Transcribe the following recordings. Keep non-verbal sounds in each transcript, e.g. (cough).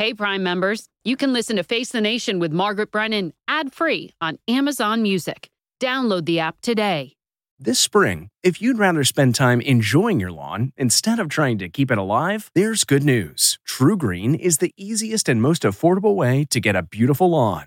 Hey, Prime members, you can listen to Face the Nation with Margaret Brennan ad free on Amazon Music. Download the app today. This spring, if you'd rather spend time enjoying your lawn instead of trying to keep it alive, there's good news. TruGreen is the easiest and most affordable way to get a beautiful lawn.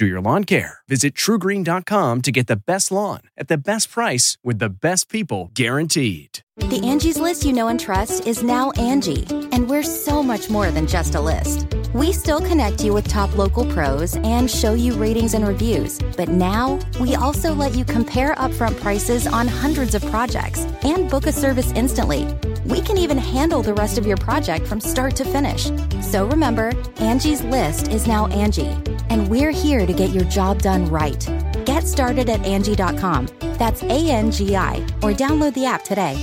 do your lawn care. Visit trugreen.com to get the best lawn at the best price with the best people guaranteed. The Angie's list you know and trust is now Angi, and we're so much more than just a list. We still connect you with top local pros and show you ratings and reviews, but now we also let you compare upfront prices on hundreds of projects and book a service instantly. We can even handle the rest of your project from start to finish. So remember, Angie's list is now Angi, and we're here to get your job done right. Get started at Angi.com. That's A N G I, or download the app today.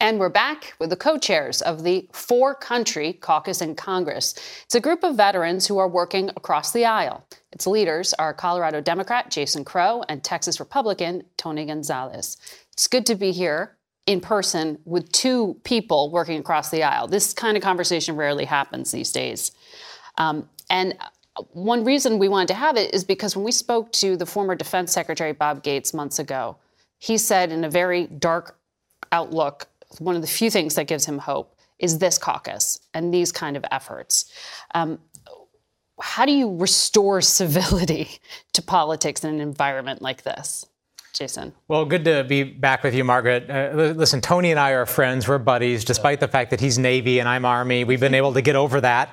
And we're back with the co chairs of the For Country Caucus in Congress. It's a group of veterans who are working across the aisle. Its leaders are Colorado Democrat Jason Crow and Texas Republican Tony Gonzales. It's good to be here in person with two people working across the aisle. This kind of conversation rarely happens these days. Um, and one reason we wanted to have it is because when we spoke to the former Defense Secretary Bob Gates months ago, he said in a very dark outlook, one of the few things that gives him hope is this caucus and these kind of efforts. Um, how do you restore (laughs) civility to politics in an environment like this? Jason. Well, good to be back with you, Margaret. Uh, listen, Tony and I are friends. We're buddies, despite the fact that he's Navy and I'm Army. We've been able to get over that.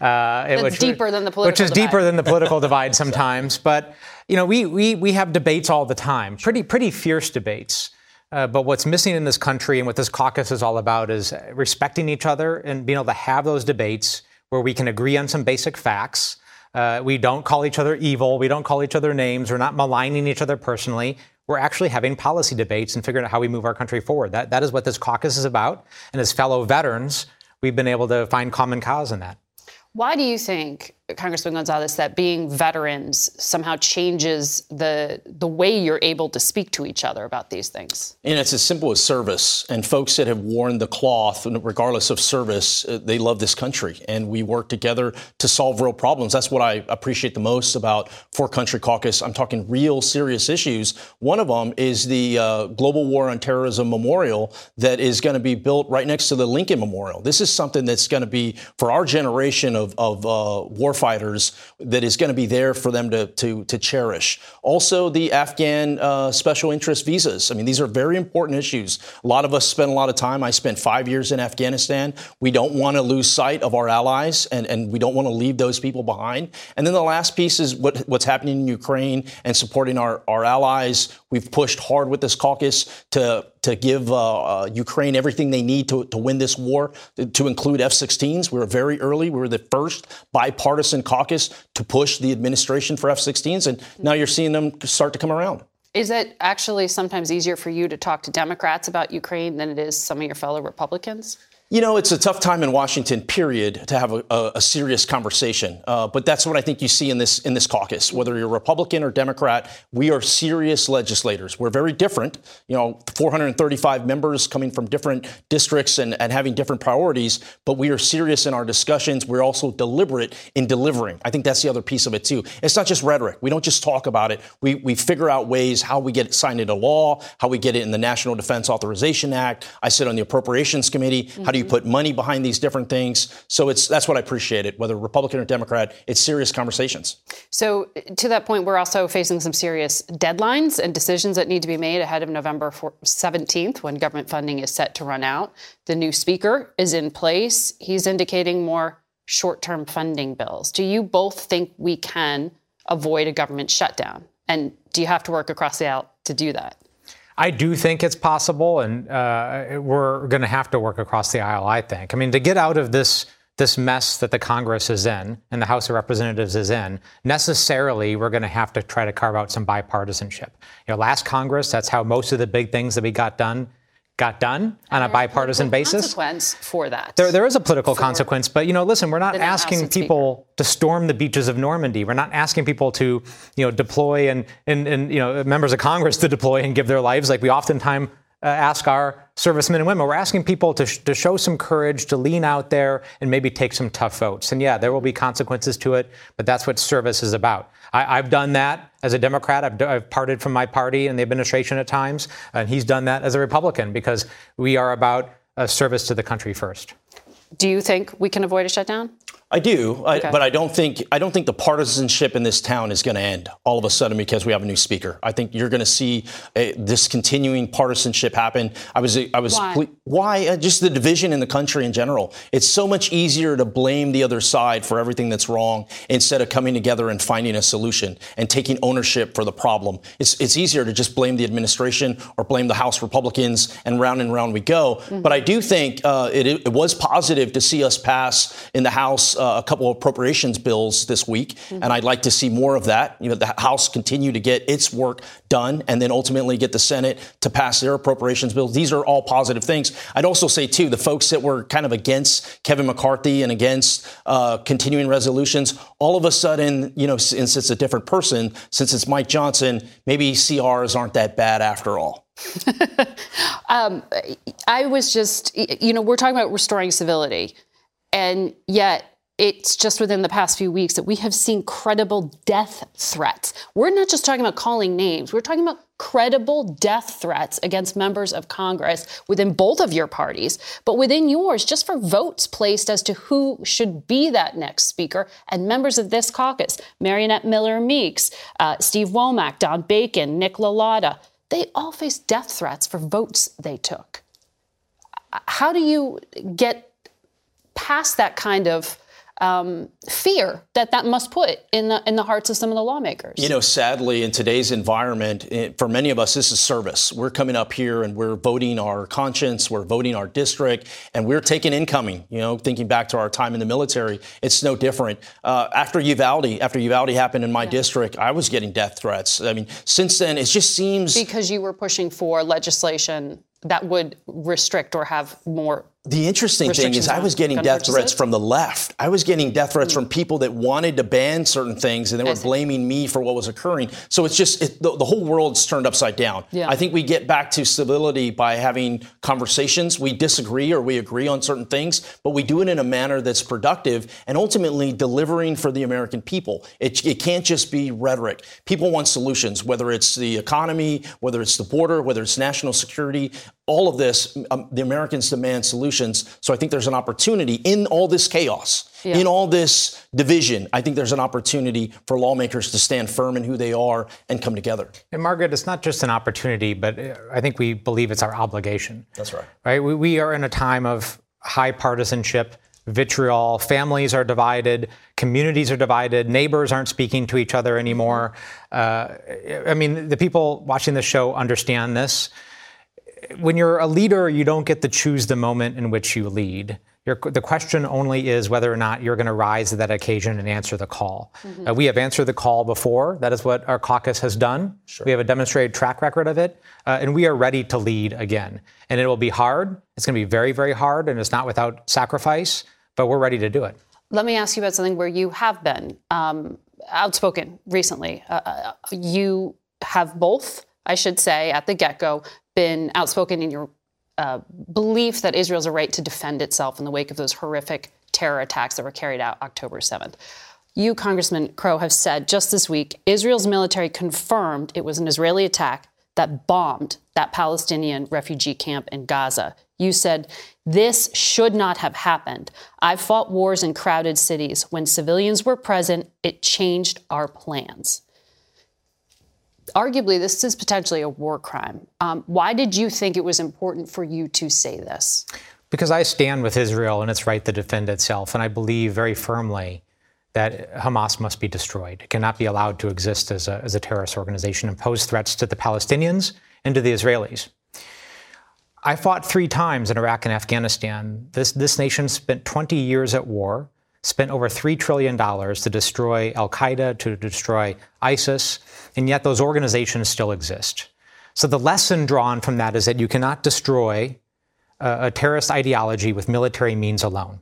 Uh, (laughs) which, deeper than the political Which is divide. deeper than the political divide sometimes. (laughs) But, you know, we, we, we have debates all the time, pretty, pretty fierce debates. Uh, but what's missing in this country and what this caucus is all about is respecting each other and being able to have those debates where we can agree on some basic facts. Uh, we don't call each other evil. We don't call each other names. We're not maligning each other personally we're actually having policy debates and figuring out how we move our country forward. That, that is what this caucus is about. And as fellow veterans, we've been able to find common cause in that. Why do you think Congressman Gonzales, that being veterans somehow changes the the way you're able to speak to each other about these things. And it's as simple as service. And folks that have worn the cloth, regardless of service, uh, they love this country, and we work together to solve real problems. That's what I appreciate the most about For Country Caucus. I'm talking real serious issues. One of them is the uh, Global War on Terrorism Memorial that is going to be built right next to the Lincoln Memorial. This is something that's going to be for our generation of, of uh, war fighters that is going to be there for them to, to, to cherish. Also, the Afghan uh, special interest visas. I mean, these are very important issues. A lot of us spend a lot of time. I spent five years in Afghanistan. We don't want to lose sight of our allies, and, and we don't want to leave those people behind. And then the last piece is what, what's happening in Ukraine and supporting our, our allies. We've pushed hard with this caucus to to give uh, uh, Ukraine everything they need to, to win this war, to, to include F 16s. We were very early. We were the first bipartisan caucus to push the administration for F 16s, and now you're seeing them start to come around. Is it actually sometimes easier for you to talk to Democrats about Ukraine than it is some of your fellow Republicans? You know, it's a tough time in Washington, period, to have a, a, a serious conversation. Uh, but that's what I think you see in this in this caucus. Whether you're Republican or Democrat, we are serious legislators. We're very different. You know, 435 members coming from different districts and, and having different priorities. But we are serious in our discussions. We're also deliberate in delivering. I think that's the other piece of it too. It's not just rhetoric. We don't just talk about it. We we figure out ways how we get it signed into law, how we get it in the National Defense Authorization Act. I sit on the Appropriations Committee. How do you you put money behind these different things. So it's that's what I appreciate it, whether Republican or Democrat. It's serious conversations. So uh, to that point, we're also facing some serious deadlines and decisions that need to be made ahead of November 17th, when government funding is set to run out. The new speaker is in place. He's indicating more short-term funding bills. Do you both think we can avoid a government shutdown? And do you have to work across the aisle to do that? I do think it's possible, and uh, we're going to have to work across the aisle. I think. I mean, to get out of this this mess that the Congress is in and the House of Representatives is in, necessarily we're going to have to try to carve out some bipartisanship. You know, last Congress, that's how most of the big things that we got done got done on a bipartisan basis. Consequence for that. There, there is a political consequence, but you know, listen, we're not asking people to storm the beaches of Normandy. We're not asking people to, you know, deploy and, and, and you know, members of Congress to deploy and give their lives like we oftentimes uh, ask our servicemen and women. We're asking people to, sh- to show some courage, to lean out there and maybe take some tough votes. And yeah, there will be consequences to it, but that's what service is about. I, have done that as a Democrat. I've, I've, parted from my party and the administration at times, and he's done that as a Republican because we are about service to the country first. Do you think we can avoid a shutdown? I do, I, but I don't think I don't think the partisanship in this town is going to end all of a sudden because we have a new speaker. I think you're going to see a, this continuing partisanship happen. I was I was why, why? Uh, just the division in the country in general. It's so much easier to blame the other side for everything that's wrong instead of coming together and finding a solution and taking ownership for the problem. It's it's easier to just blame the administration or blame the House Republicans and round and round we go. Mm-hmm. But I do think uh, it, it was positive to see us pass in the House uh, a couple of appropriations bills this week, mm-hmm. and I'd like to see more of that. You know, the House continue to get its work done, and then ultimately get the Senate to pass their appropriations bills. These are all positive things. I'd also say too, the folks that were kind of against Kevin McCarthy and against uh, continuing resolutions, all of a sudden, you know, since it's a different person, since it's Mike Johnson, maybe CRs aren't that bad after all. (laughs) um, I was just, you know, we're talking about restoring civility. And yet, it's just within the past few weeks that we have seen credible death threats. We're not just talking about calling names, we're talking about credible death threats against members of Congress within both of your parties, but within yours, just for votes placed as to who should be that next speaker. And members of this caucus, Mariannette Miller Meeks, uh, Steve Womack, Don Bacon, Nick LaLota, they all face death threats for votes they took. How do you get past that kind of um, fear that that must put in the in the hearts of some of the lawmakers. You know, sadly, in today's environment, it, for many of us, this is service. We're coming up here and we're voting our conscience, we're voting our district, and we're taking incoming. You know, thinking back to our time in the military, it's no different. Uh, after Uvalde, after Uvalde happened in my yeah. district, I was getting death threats. I mean, since then, it just seems because you were pushing for legislation that would restrict or have more the interesting thing is, I was getting death threats from the left. I was getting death threats mm. from people that wanted to ban certain things, and they were blaming me for what was occurring. So it's just it, the, the, whole world's turned upside down. Yeah. I think we get back to civility by having conversations. We disagree or we agree on certain things, but we do it in a manner that's productive and ultimately delivering for the American people. It, it can't just be rhetoric. People want solutions, whether it's the economy, whether it's the border, whether it's national security all of this, um, the Americans demand solutions. So I think there's an opportunity in all this chaos, yeah. in all this division. I think there's an opportunity for lawmakers to stand firm in who they are and come together. And Margaret, it's not just an opportunity, but uh, I think we believe it's our obligation. That's right. Right? We, we are in a time of high partisanship. Vitriol, families are divided, communities are divided, neighbors aren't speaking to each other anymore. Uh, I mean, the people watching the show understand this when you're a leader, you don't get to choose the moment in which you lead. Your, the question only is whether or not you're going to rise to that occasion and answer the call. Mm-hmm. Uh, we have answered the call before. That is what our caucus has done. Sure. We have a demonstrated track record of it, uh, and we are ready to lead again. And it will be hard. It's going to be very, very hard, and it's not without sacrifice, but we're ready to do it. Let me ask you about something where you have been um, outspoken recently. Uh, uh you have both I should say, at the get go, been outspoken in your uh, belief that Israel's a right to defend itself in the wake of those horrific terror attacks that were carried out October 7th. You, Congressman Crow, have said just this week Israel's military confirmed it was an Israeli attack that bombed that Palestinian refugee camp in Gaza. You said, This should not have happened. I've fought wars in crowded cities. When civilians were present, it changed our plans arguably this is potentially a war crime. Um, why did you think it was important for you to say this? Because I stand with Israel and its right to defend itself, and I believe very firmly that Hamas must be destroyed. It cannot be allowed to exist as a, as a terrorist organization and pose threats to the Palestinians and to the Israelis. I fought three times in Iraq and Afghanistan. This, this nation spent 20 years at war, spent over $3 trillion to destroy Al Qaeda, to destroy ISIS, and yet those organizations still exist. So the lesson drawn from that is that you cannot destroy a, a terrorist ideology with military means alone.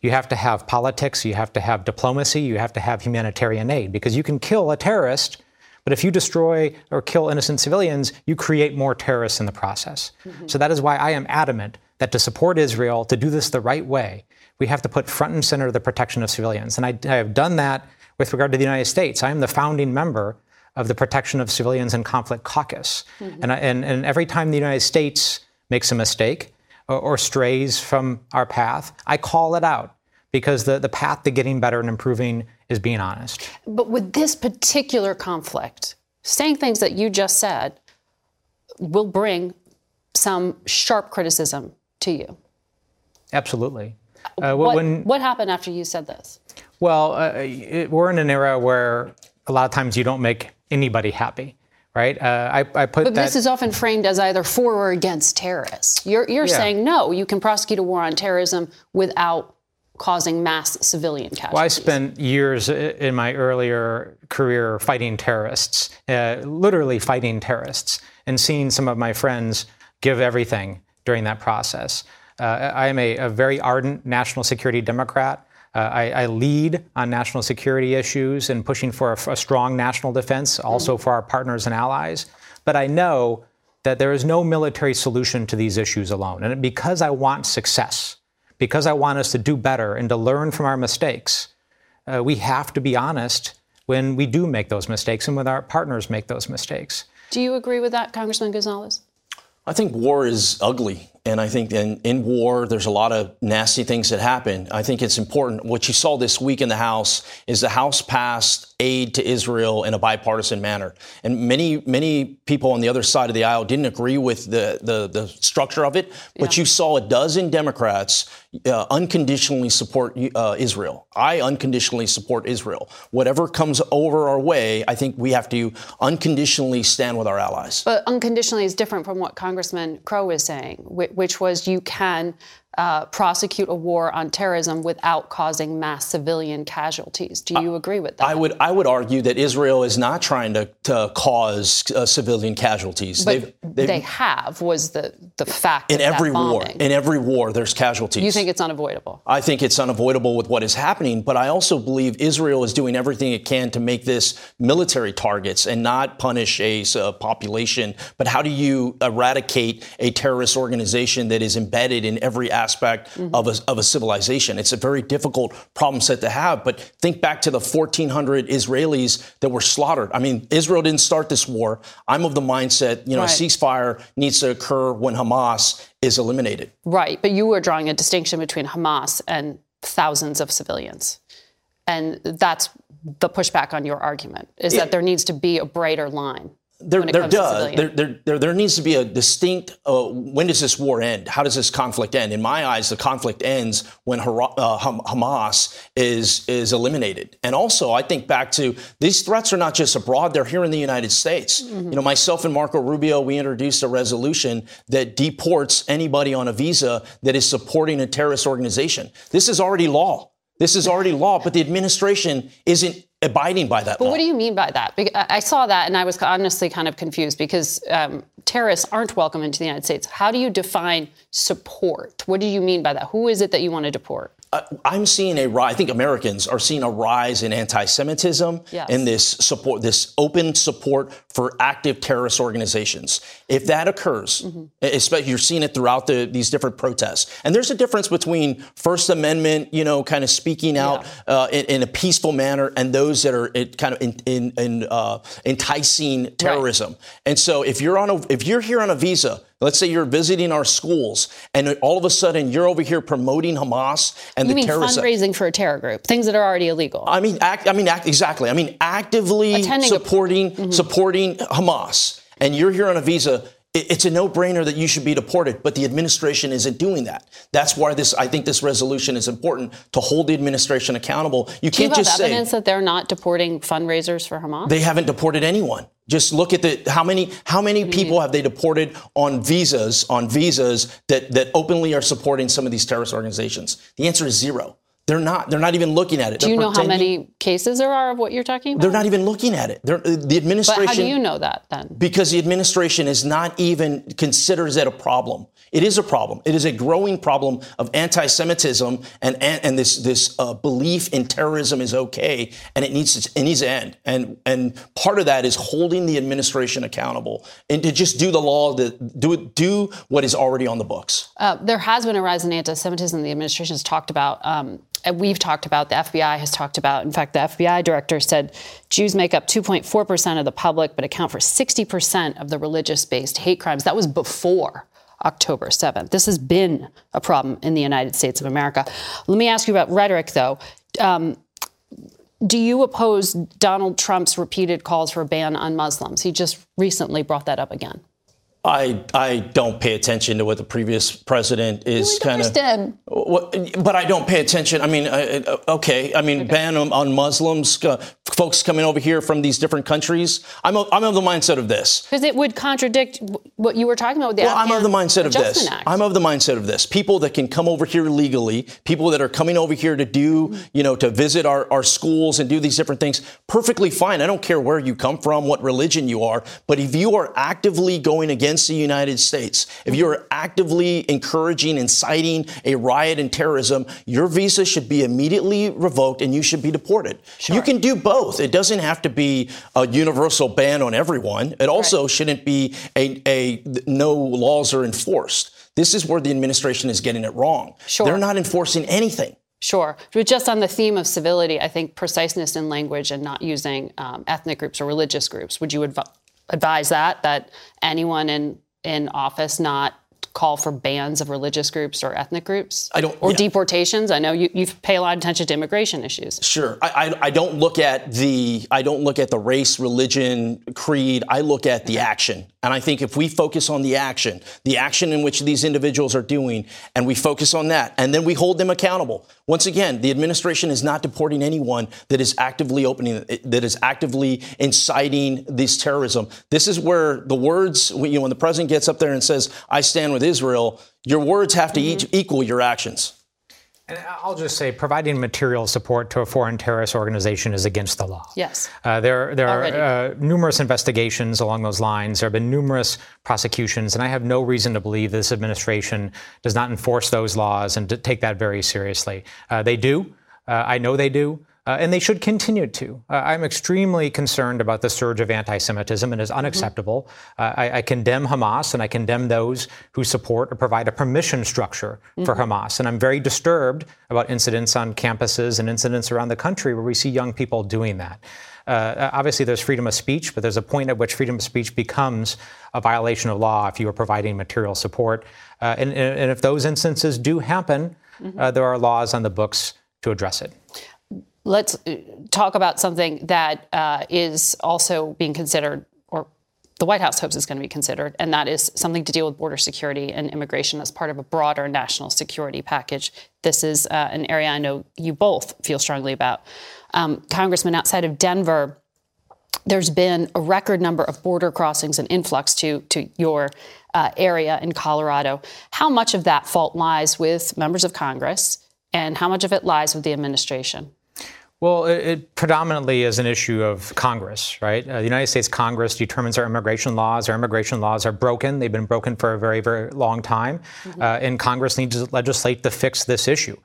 You have to have politics, you have to have diplomacy, you have to have humanitarian aid, because you can kill a terrorist but if you destroy or kill innocent civilians, you create more terrorists in the process. Mm-hmm. So that is why I am adamant that to support Israel, to do this the right way, we have to put front and center the protection of civilians. And I, I have done that with regard to the United States. I am the founding member of the Protection of Civilians in Conflict Caucus. Mm-hmm. And, I, and, and every time the United States makes a mistake or, or strays from our path, I call it out because the, the path to getting better and improving is being honest. But with this particular conflict, saying things that you just said will bring some sharp criticism to you. Absolutely. Uh, what, when, what, happened after you said this? Well, uh, it, we're in an era where a lot of times you don't make anybody happy right? Uh, I, I, put but that, this is often framed as either for or against terrorists. You're, you're yeah. saying no, you can prosecute a war on terrorism without causing mass civilian casualties. Well, I spent years in my earlier career fighting terrorists, uh, literally fighting terrorists, and seeing some of my friends give everything during that process. Uh, I am a, a, very ardent national security Democrat. Uh, I, I, lead on national security issues and pushing for a, a strong national defense, also for our partners and allies. But I know that there is no military solution to these issues alone. And because I want success, because I want us to do better and to learn from our mistakes, uh, we have to be honest when we do make those mistakes and when our partners make those mistakes. Do you agree with that, Congressman Gonzales? I think war is ugly. And I think in, in war, there's a lot of nasty things that happen. I think it's important. What you saw this week in the House is the House passed aid to Israel in a bipartisan manner. And many, many people on the other side of the aisle didn't agree with the, the, the structure of it. But yeah. you saw a dozen Democrats uh, unconditionally support uh, Israel. I unconditionally support Israel. Whatever comes over our way, I think we have to unconditionally stand with our allies. But unconditionally is different from what Congressman Crow is saying which was you can uh, prosecute a war on terrorism without causing mass civilian casualties. Do you agree with that? I would. I would argue that Israel is not trying to, to cause uh, civilian casualties. But they've, they've, they have was the the fact in every war. In every war, there's casualties. You think it's unavoidable? I think it's unavoidable with what is happening. But I also believe Israel is doing everything it can to make this military targets and not punish a uh, population. But how do you eradicate a terrorist organization that is embedded in every aspect? mm-hmm. of, a, of a civilization. It's a very difficult problem set to have. But think back to the 1,400 Israelis that were slaughtered. I mean, Israel didn't start this war. I'm of the mindset, you know, right. a ceasefire needs to occur when Hamas is eliminated. Right. But you were drawing a distinction between Hamas and thousands of civilians. And that's the pushback on your argument is it, that there needs to be a brighter line there, there does. There, there, there, there, needs to be a distinct. Uh, when does this war end? How does this conflict end? In my eyes, the conflict ends when uh, Hamas is is eliminated. And also, I think back to these threats are not just abroad; they're here in the United States. Mm-hmm. You know, myself and Marco Rubio, we introduced a resolution that deports anybody on a visa that is supporting a terrorist organization. This is already law. This is already law, but the administration isn't abiding by that. But law. what do you mean by that? I saw that and I was honestly kind of confused because um, terrorists aren't welcome into the United States. How do you define support? What do you mean by that? Who is it that you want to deport? Uh, I'm seeing a rise. I think Americans are seeing a rise in anti-Semitism yes. and this support, this open support for active terrorist organizations. If that occurs, mm-hmm. especially you're seeing it throughout the, these different protests, and there's a difference between First Amendment, you know, kind of speaking out yeah. uh, in, in, a peaceful manner, and those that are kind of in, in, in uh, enticing terrorism. Right. And so, if you're on a, if you're here on a visa Let's say you're visiting our schools, and all of a sudden you're over here promoting Hamas and you the mean fundraising for a terror group, things that are already illegal. I mean, act, I mean, act, exactly. I mean, actively Attending supporting mm-hmm. supporting Hamas, and you're here on a visa. It's a no-brainer that you should be deported, but the administration isn't doing that. That's why this. I think this resolution is important to hold the administration accountable. You can't you just say evidence that they're not deporting fundraisers for Hamas. They haven't deported anyone. Just look at the how many how many mm-hmm. people have they deported on visas on visas that that openly are supporting some of these terrorist organizations? The answer is zero. They're not. They're not even looking at it. Do they're you know how many cases there are of what you're talking about? They're not even looking at it. They're, the administration. But how do you know that then? Because the administration is not even considers it a problem. It is a problem. It is a growing problem of anti-Semitism and and, and this this uh, belief in terrorism is okay and it needs to, it needs to end. And and part of that is holding the administration accountable and to just do the law that do do what is already on the books. Uh, there has been a rise in anti-Semitism. The administration has talked about. Um, we've talked about, the FBI has talked about. In fact, the FBI director said Jews make up 2.4% of the public, but account for 60% of the religious based hate crimes. That was before October 7th. This has been a problem in the United States of America. Let me ask you about rhetoric, though. Um, do you oppose Donald Trump's repeated calls for a ban on Muslims? He just recently brought that up again. I I don't pay attention to what the previous president is kind of. But I don't pay attention. I mean, uh, okay. I mean, okay. ban on, on Muslims, uh, folks coming over here from these different countries. I'm a, I'm of the mindset of this because it would contradict what you were talking about with the. Well, Afghan I'm of the mindset of this. Act. I'm of the mindset of this. People that can come over here legally, people that are coming over here to do, you know, to visit our, our schools and do these different things, perfectly fine. I don't care where you come from, what religion you are, but if you are actively going against against the United States, if you're actively encouraging, inciting a riot and terrorism, your visa should be immediately revoked and you should be deported. Sure. You can do both. It doesn't have to be a universal ban on everyone. It also right. shouldn't be a, a no laws are enforced. This is where the administration is getting it wrong. Sure. They're not enforcing anything. Sure. But just on the theme of civility, I think preciseness in language and not using um, ethnic groups or religious groups, would you adv- advise that that anyone in in office not call for bans of religious groups or ethnic groups? I don't. Or yeah. deportations? I know you, you pay a lot of attention to immigration issues. Sure. I, I, I, don't look at the I don't look at the race, religion, creed. I look at the action. And I think if we focus on the action, the action in which these individuals are doing, and we focus on that, and then we hold them accountable. Once again, the administration is not deporting anyone that is actively opening, that is actively inciting this terrorism. This is where the words, you know, when the president gets up there and says, "I stand with Israel," your words have to mm-hmm. equal your actions. And I'll just say, providing material support to a foreign terrorist organization is against the law. Yes. Uh, there, there are uh, numerous investigations along those lines. There have been numerous prosecutions, and I have no reason to believe this administration does not enforce those laws and to take that very seriously. Uh, they do. Uh, I know they do uh, and they should continue to. Uh, I'm extremely concerned about the surge of anti Semitism and is mm-hmm. unacceptable. Mm-hmm. Uh, I, I, condemn Hamas and I condemn those who support or provide a permission structure mm-hmm. for Hamas. And I'm very disturbed about incidents on campuses and incidents around the country where we see young people doing that. Uh, obviously, there's freedom of speech, but there's a point at which freedom of speech becomes a violation of law if you are providing material support. Uh, and, and, if those instances do happen, mm-hmm. Uh, there are laws on the books to address it let's uh, talk about something that uh, is also being considered, or the White House hopes is going to be considered, and that is something to deal with border security and immigration as part of a broader national security package. This is uh, an area I know you both feel strongly about. Um, Congressman, outside of Denver, there's been a record number of border crossings and influx to, to your uh, area in Colorado. How much of that fault lies with members of Congress, and how much of it lies with the administration? Well, it, it, predominantly is an issue of Congress, right? Uh, the United States Congress determines our immigration laws. Our immigration laws are broken. They've been broken for a very, very long time. Mm-hmm. Uh, and Congress needs to legislate to fix this issue.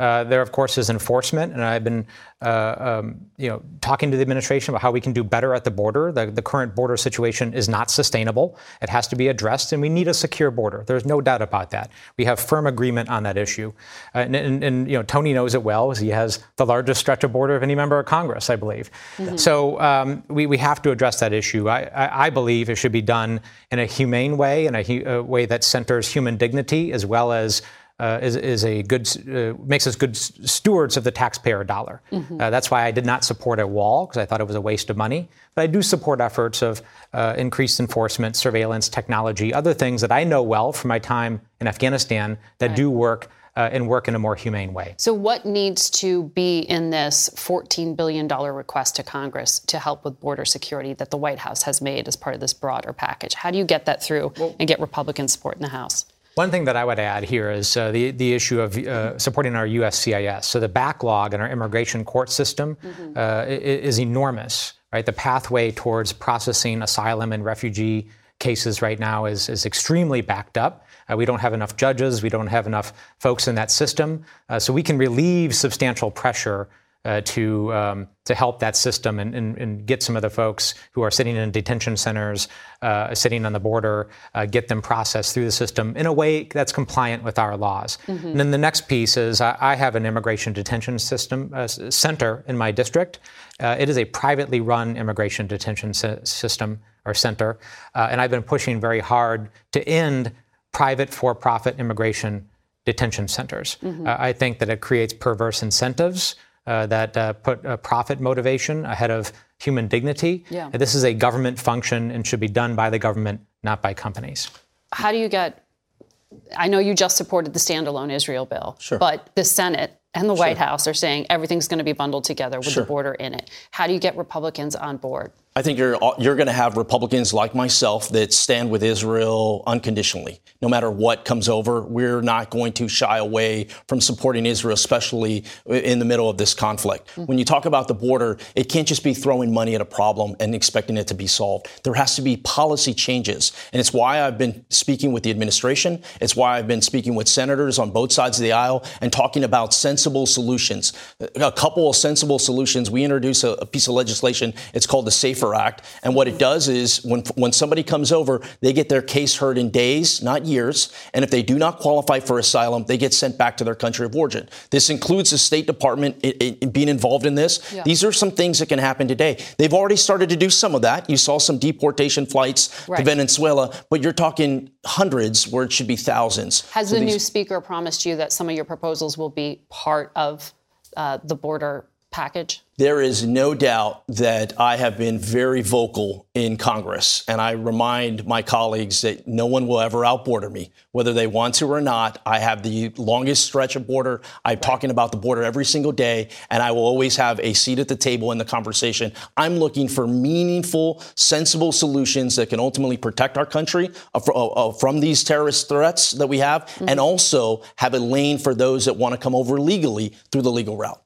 Uh, there, of course, is enforcement, and I've been, uh, um, you know, talking to the administration about how we can do better at the border. The, the, current border situation is not sustainable. It has to be addressed, and we need a secure border. There's no doubt about that. We have firm agreement on that issue, uh, and, and, and, you know, Tony knows it well. as He has the largest stretch of border of any member of Congress, I believe. Mm-hmm. So um, we, we have to address that issue. I, I, I, believe it should be done in a humane way, in a, a way that centers human dignity as well as uh, is, is, a good uh, makes us good stewards of the taxpayer dollar. Mm-hmm. Uh, that's why I did not support a wall because I thought it was a waste of money. But I do support efforts of uh, increased enforcement, surveillance, technology, other things that I know well from my time in Afghanistan that right. do work uh, and work in a more humane way. So, what needs to be in this $14 billion request to Congress to help with border security that the White House has made as part of this broader package? How do you get that through well, and get Republican support in the House? One thing that I would add here is uh, the, the issue of uh, supporting our USCIS. So, the backlog in our immigration court system mm-hmm. Uh, is enormous, right? The pathway towards processing asylum and refugee cases right now is, is extremely backed up. Uh, we don't have enough judges. We don't have enough folks in that system. Uh, so we can relieve substantial pressure uh, to um, to help that system and, and, and, get some of the folks who are sitting in detention centers, uh, sitting on the border, uh, get them processed through the system in a way that's compliant with our laws. Mm-hmm. And then the next piece is I, I have an immigration detention system uh, center in my district. Uh, it is a privately run immigration detention system or center, uh, and I've been pushing very hard to end private for profit immigration detention centers. Mm-hmm. Uh, I think that it creates perverse incentives uh, that uh, put profit motivation ahead of human dignity. Yeah. This is a government function and should be done by the government, not by companies. How do you get? I know you just supported the standalone Israel bill, sure. but the Senate and the White House are saying everything's going to be bundled together with sure. the border in it. How do you get Republicans on board? I think you're you're going to have Republicans like myself that stand with Israel unconditionally, no matter what comes over. We're not going to shy away from supporting Israel, especially in the middle of this conflict. Mm-hmm. When you talk about the border, it can't just be throwing money at a problem and expecting it to be solved. There has to be policy changes, and it's why I've been speaking with the administration. It's why I've been speaking with senators on both sides of the aisle and talking about sensible solutions. A couple of sensible solutions. We introduced a, a piece of legislation. It's called the Safe Act. And what it does is when, when somebody comes over, they get their case heard in days, not years. And if they do not qualify for asylum, they get sent back to their country of origin. This includes the State Department it, it, being involved in this. Yeah. These are some things that can happen today. They've already started to do some of that. You saw some deportation flights right. to Venezuela, but you're talking hundreds where it should be thousands. Has so the these- new speaker promised you that some of your proposals will be part of uh, the border package? There is no doubt that I have been very vocal in Congress. And I remind my colleagues that no one will ever outborder me, whether they want to or not. I have the longest stretch of border. I'm talking about the border every single day, and I will always have a seat at the table in the conversation. I'm looking for meaningful, sensible solutions that can ultimately protect our country uh, uh, uh, from these terrorist threats that we have, mm-hmm. and also have a lane for those that want to come over legally through the legal route.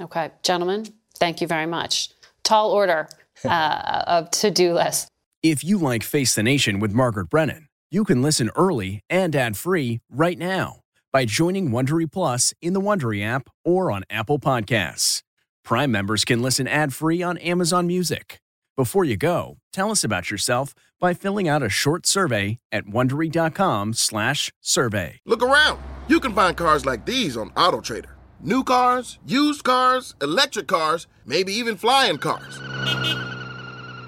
Okay, gentlemen, thank you very much. Tall order (laughs) uh, of to do list. If you like Face the Nation with Margaret Brennan, you can listen early and ad free right now by joining Wondery Plus in the Wondery app or on Apple Podcasts. Prime members can listen ad free on Amazon Music. Before you go, tell us about yourself by filling out a short survey at wondery.com/survey. Look around; you can find cars like these on AutoTrader. New cars, used cars, electric cars, maybe even flying cars.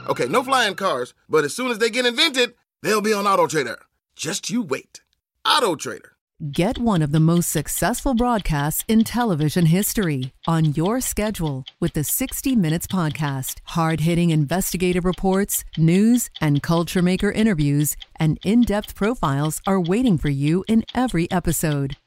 Okay, no flying cars, but as soon as they get invented, they'll be on AutoTrader. Just you wait. AutoTrader. Get one of the most successful broadcasts in television history on your schedule with the 60 Minutes Podcast. Hard hitting investigative reports, news, and culture maker interviews, and in depth profiles are waiting for you in every episode.